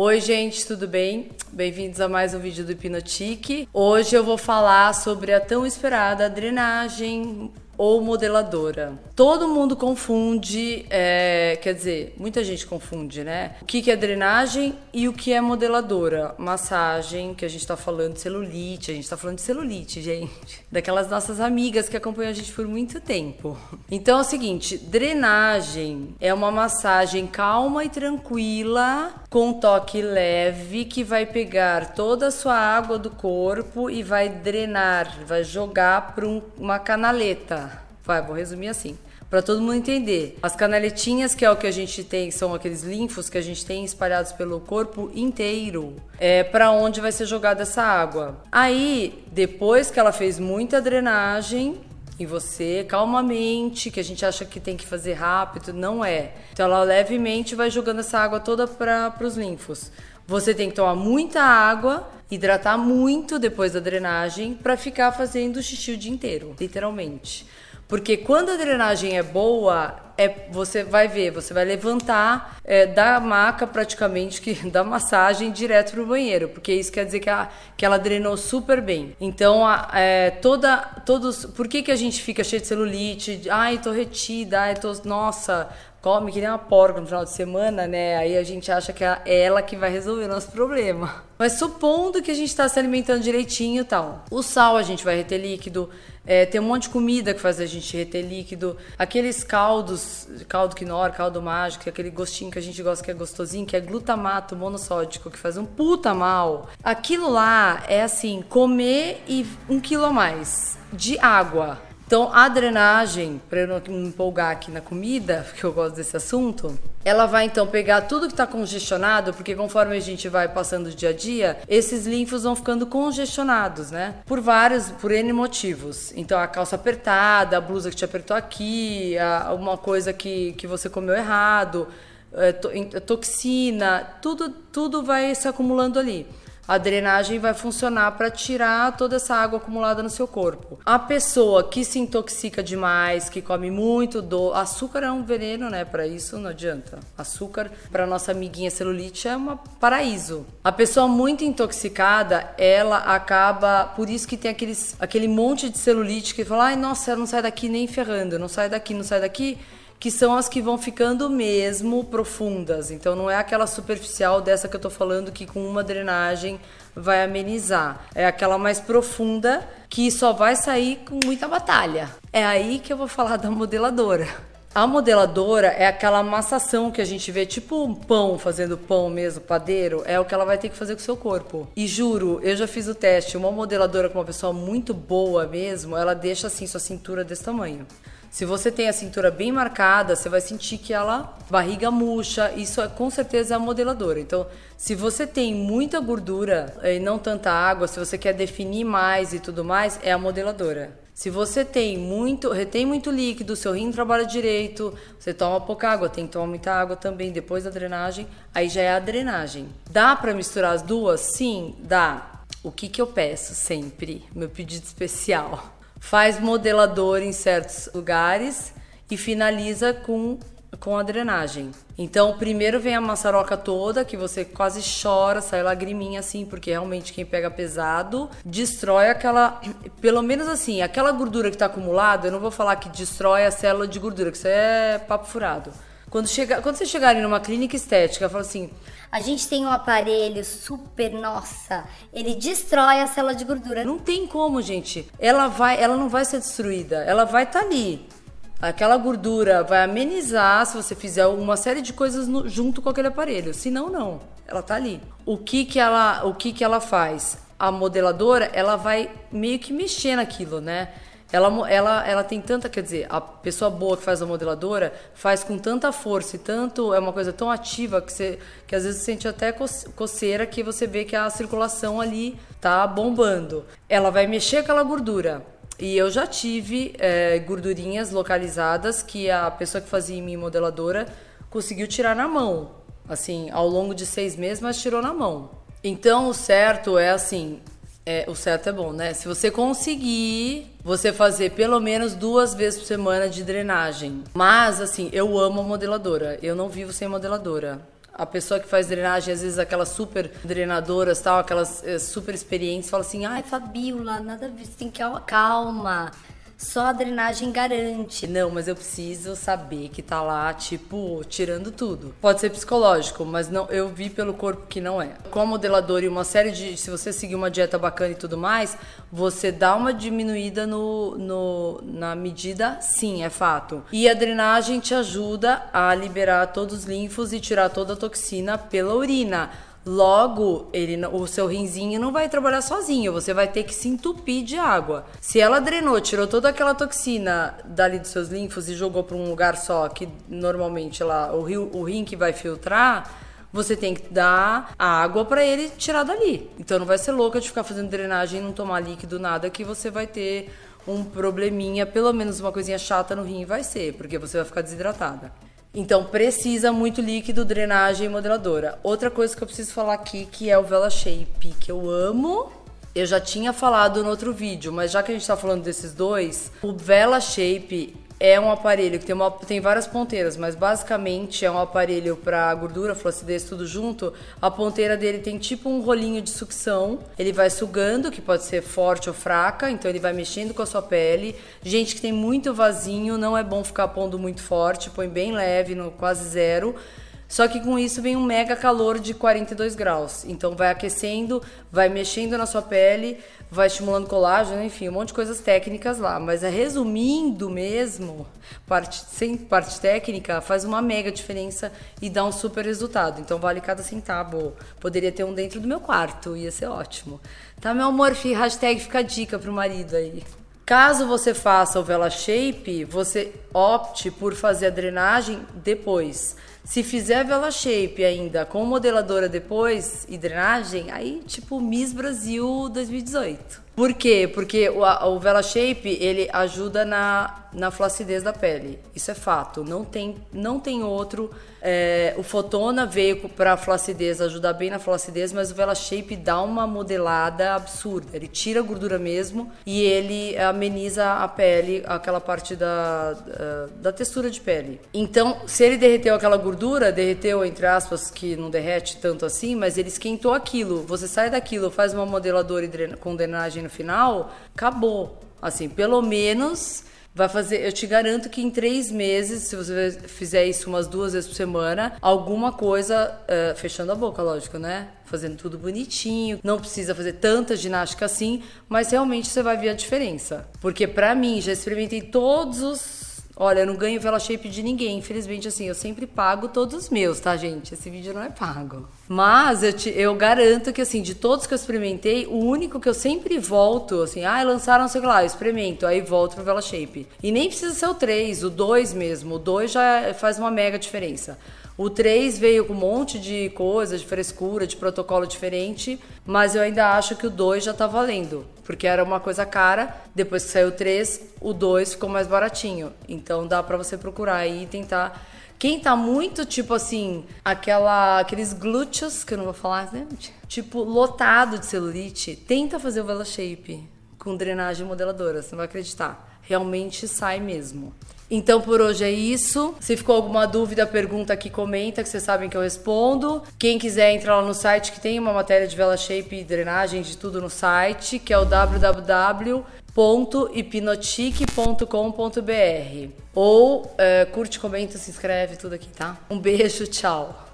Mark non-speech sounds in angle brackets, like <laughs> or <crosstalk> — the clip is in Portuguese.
Oi, gente, tudo bem? Bem-vindos a mais um vídeo do Hipnotique. Hoje eu vou falar sobre a tão esperada drenagem ou modeladora. Todo mundo confunde, é, quer dizer, muita gente confunde, né? O que, que é drenagem e o que é modeladora. Massagem, que a gente tá falando de celulite, a gente tá falando de celulite, gente. <laughs> Daquelas nossas amigas que acompanham a gente por muito tempo. Então é o seguinte: drenagem é uma massagem calma e tranquila, com toque leve, que vai pegar toda a sua água do corpo e vai drenar, vai jogar para um, uma canaleta. Vai, vou resumir assim. Para todo mundo entender. As canaletinhas, que é o que a gente tem, são aqueles linfos que a gente tem espalhados pelo corpo inteiro. É para onde vai ser jogada essa água. Aí, depois que ela fez muita drenagem, em você, calmamente, que a gente acha que tem que fazer rápido, não é. Então ela levemente vai jogando essa água toda para os linfos. Você tem que tomar muita água, hidratar muito depois da drenagem para ficar fazendo xixi o dia inteiro, literalmente. Porque quando a drenagem é boa, é, você vai ver, você vai levantar é, da maca praticamente, que, <laughs> da massagem direto pro banheiro, porque isso quer dizer que, a, que ela drenou super bem. Então, a, é, toda, todos, por que, que a gente fica cheio de celulite? Ai, tô retida, ai, tô, nossa, come que nem uma porca no final de semana, né? Aí a gente acha que é ela que vai resolver o nosso problema. <laughs> Mas supondo que a gente está se alimentando direitinho e tal. O sal a gente vai reter líquido. É, tem um monte de comida que faz a gente reter líquido. Aqueles caldos, caldo quinor, caldo mágico, aquele gostinho que a gente gosta que é gostosinho, que é glutamato monossódico, que faz um puta mal. Aquilo lá é assim, comer e um quilo a mais de água então, a drenagem, para eu não me empolgar aqui na comida, <laughs> porque eu gosto desse assunto, ela vai então pegar tudo que está congestionado, porque conforme a gente vai passando o dia a dia, esses linfos vão ficando congestionados, né? Por vários, por N motivos. Então, a calça apertada, a blusa que te apertou aqui, a, uma coisa que, que você comeu errado, é, to, toxina, tudo, tudo vai se acumulando ali a drenagem vai funcionar para tirar toda essa água acumulada no seu corpo. A pessoa que se intoxica demais, que come muito do açúcar é um veneno, né? Para isso não adianta. Açúcar para nossa amiguinha celulite é um paraíso. A pessoa muito intoxicada, ela acaba, por isso que tem aqueles, aquele monte de celulite que fala: "Ai, nossa, não sai daqui nem ferrando, não sai daqui, não sai daqui" que são as que vão ficando mesmo profundas. Então não é aquela superficial dessa que eu tô falando que com uma drenagem vai amenizar. É aquela mais profunda que só vai sair com muita batalha. É aí que eu vou falar da modeladora. A modeladora é aquela amassação que a gente vê, tipo um pão fazendo pão mesmo, padeiro, é o que ela vai ter que fazer com o seu corpo. E juro, eu já fiz o teste, uma modeladora com uma pessoa muito boa mesmo, ela deixa assim sua cintura desse tamanho. Se você tem a cintura bem marcada, você vai sentir que ela barriga murcha. Isso é com certeza é a modeladora. Então, se você tem muita gordura e não tanta água, se você quer definir mais e tudo mais, é a modeladora. Se você tem muito, retém muito líquido, seu rim trabalha direito, você toma pouca água, tem que tomar muita água também depois da drenagem, aí já é a drenagem. Dá para misturar as duas? Sim, dá. O que que eu peço sempre? Meu pedido especial faz modelador em certos lugares e finaliza com com a drenagem. Então, primeiro vem a maçaroca toda, que você quase chora, sai lagriminha assim, porque realmente quem pega pesado destrói aquela, pelo menos assim, aquela gordura que está acumulada, eu não vou falar que destrói a célula de gordura, que isso é papo furado. Quando, chega, quando vocês chegarem numa clínica estética, fala assim: a gente tem um aparelho super, nossa, ele destrói a célula de gordura. Não tem como, gente. Ela vai, ela não vai ser destruída, ela vai estar tá ali. Aquela gordura vai amenizar se você fizer uma série de coisas no, junto com aquele aparelho. Se não, não. Ela tá ali. O que que ela, o que que ela faz? A modeladora, ela vai meio que mexer naquilo, né? Ela, ela, ela tem tanta, quer dizer, a pessoa boa que faz a modeladora faz com tanta força e tanto, é uma coisa tão ativa que, você, que às vezes você sente até coceira que você vê que a circulação ali tá bombando. Ela vai mexer aquela gordura. E eu já tive é, gordurinhas localizadas que a pessoa que fazia em mim modeladora conseguiu tirar na mão. Assim, ao longo de seis meses, mas tirou na mão. Então, o certo é assim, é, o certo é bom, né? Se você conseguir você fazer pelo menos duas vezes por semana de drenagem. Mas, assim, eu amo a modeladora. Eu não vivo sem modeladora. a pessoa que faz drenagem, às vezes aquelas super drenadoras, tal, aquelas é, super experientes, fala assim: ai, Fabiola, nada a ver, você tem que calma só a drenagem garante. Não, mas eu preciso saber que tá lá, tipo, tirando tudo. Pode ser psicológico, mas não, eu vi pelo corpo que não é. Com a modeladora e uma série de. Se você seguir uma dieta bacana e tudo mais, você dá uma diminuída no, no, na medida, sim, é fato. E a drenagem te ajuda a liberar todos os linfos e tirar toda a toxina pela urina. Logo, ele, o seu rinzinho não vai trabalhar sozinho, você vai ter que se entupir de água. Se ela drenou, tirou toda aquela toxina dali dos seus linfos e jogou para um lugar só, que normalmente lá o, rio, o rim que vai filtrar, você tem que dar água para ele tirar dali. Então não vai ser louca de ficar fazendo drenagem e não tomar líquido nada que você vai ter um probleminha, pelo menos uma coisinha chata no rim vai ser, porque você vai ficar desidratada. Então precisa muito líquido, drenagem e modeladora. Outra coisa que eu preciso falar aqui que é o Vela Shape, que eu amo. Eu já tinha falado no outro vídeo, mas já que a gente tá falando desses dois, o Vela Shape é um aparelho que tem, uma, tem várias ponteiras, mas basicamente é um aparelho para gordura, flacidez, tudo junto. A ponteira dele tem tipo um rolinho de sucção. Ele vai sugando, que pode ser forte ou fraca, então ele vai mexendo com a sua pele. Gente que tem muito vasinho, não é bom ficar pondo muito forte, põe bem leve, no quase zero. Só que com isso vem um mega calor de 42 graus. Então vai aquecendo, vai mexendo na sua pele, vai estimulando colágeno, enfim, um monte de coisas técnicas lá. Mas é resumindo mesmo, parte, sem parte técnica, faz uma mega diferença e dá um super resultado. Então vale cada centavo. Poderia ter um dentro do meu quarto, ia ser ótimo. Tá, meu amor? Hashtag fica dica pro marido aí. Caso você faça o Vela Shape, você opte por fazer a drenagem depois. Se fizer vela shape ainda com modeladora depois e drenagem, aí tipo Miss Brasil 2018. Por quê? Porque o, o Vela Shape, ele ajuda na, na flacidez da pele. Isso é fato. Não tem, não tem outro. É, o Fotona veio para flacidez, ajudar bem na flacidez, mas o Vela Shape dá uma modelada absurda. Ele tira a gordura mesmo e ele ameniza a pele, aquela parte da, da, da textura de pele. Então, se ele derreteu aquela gordura, derreteu, entre aspas, que não derrete tanto assim, mas ele esquentou aquilo. Você sai daquilo, faz uma modeladora com drenagem no final, acabou. Assim, pelo menos vai fazer. Eu te garanto que em três meses, se você fizer isso umas duas vezes por semana, alguma coisa. Uh, fechando a boca, lógico, né? Fazendo tudo bonitinho. Não precisa fazer tanta ginástica assim, mas realmente você vai ver a diferença. Porque para mim, já experimentei todos os Olha, eu não ganho vela shape de ninguém. Infelizmente, assim, eu sempre pago todos os meus, tá, gente? Esse vídeo não é pago. Mas eu, te, eu garanto que, assim, de todos que eu experimentei, o único que eu sempre volto, assim, ah, lançaram, sei lá, eu experimento, aí volto pro vela shape. E nem precisa ser o 3, o 2 mesmo. O 2 já faz uma mega diferença. O 3 veio com um monte de coisa, de frescura, de protocolo diferente, mas eu ainda acho que o 2 já tá valendo, porque era uma coisa cara. Depois que saiu o 3, o 2 ficou mais baratinho. Então dá para você procurar aí e tentar. Quem tá muito, tipo assim, aquela, aqueles glúteos, que eu não vou falar, né? Tipo, lotado de celulite, tenta fazer o Vela Shape com drenagem modeladora, você não vai acreditar. Realmente sai mesmo. Então por hoje é isso. Se ficou alguma dúvida, pergunta aqui, comenta, que vocês sabem que eu respondo. Quem quiser entrar lá no site, que tem uma matéria de vela shape e drenagem de tudo no site, que é o www.hipnotique.com.br. Ou é, curte, comenta, se inscreve, tudo aqui, tá? Um beijo, tchau.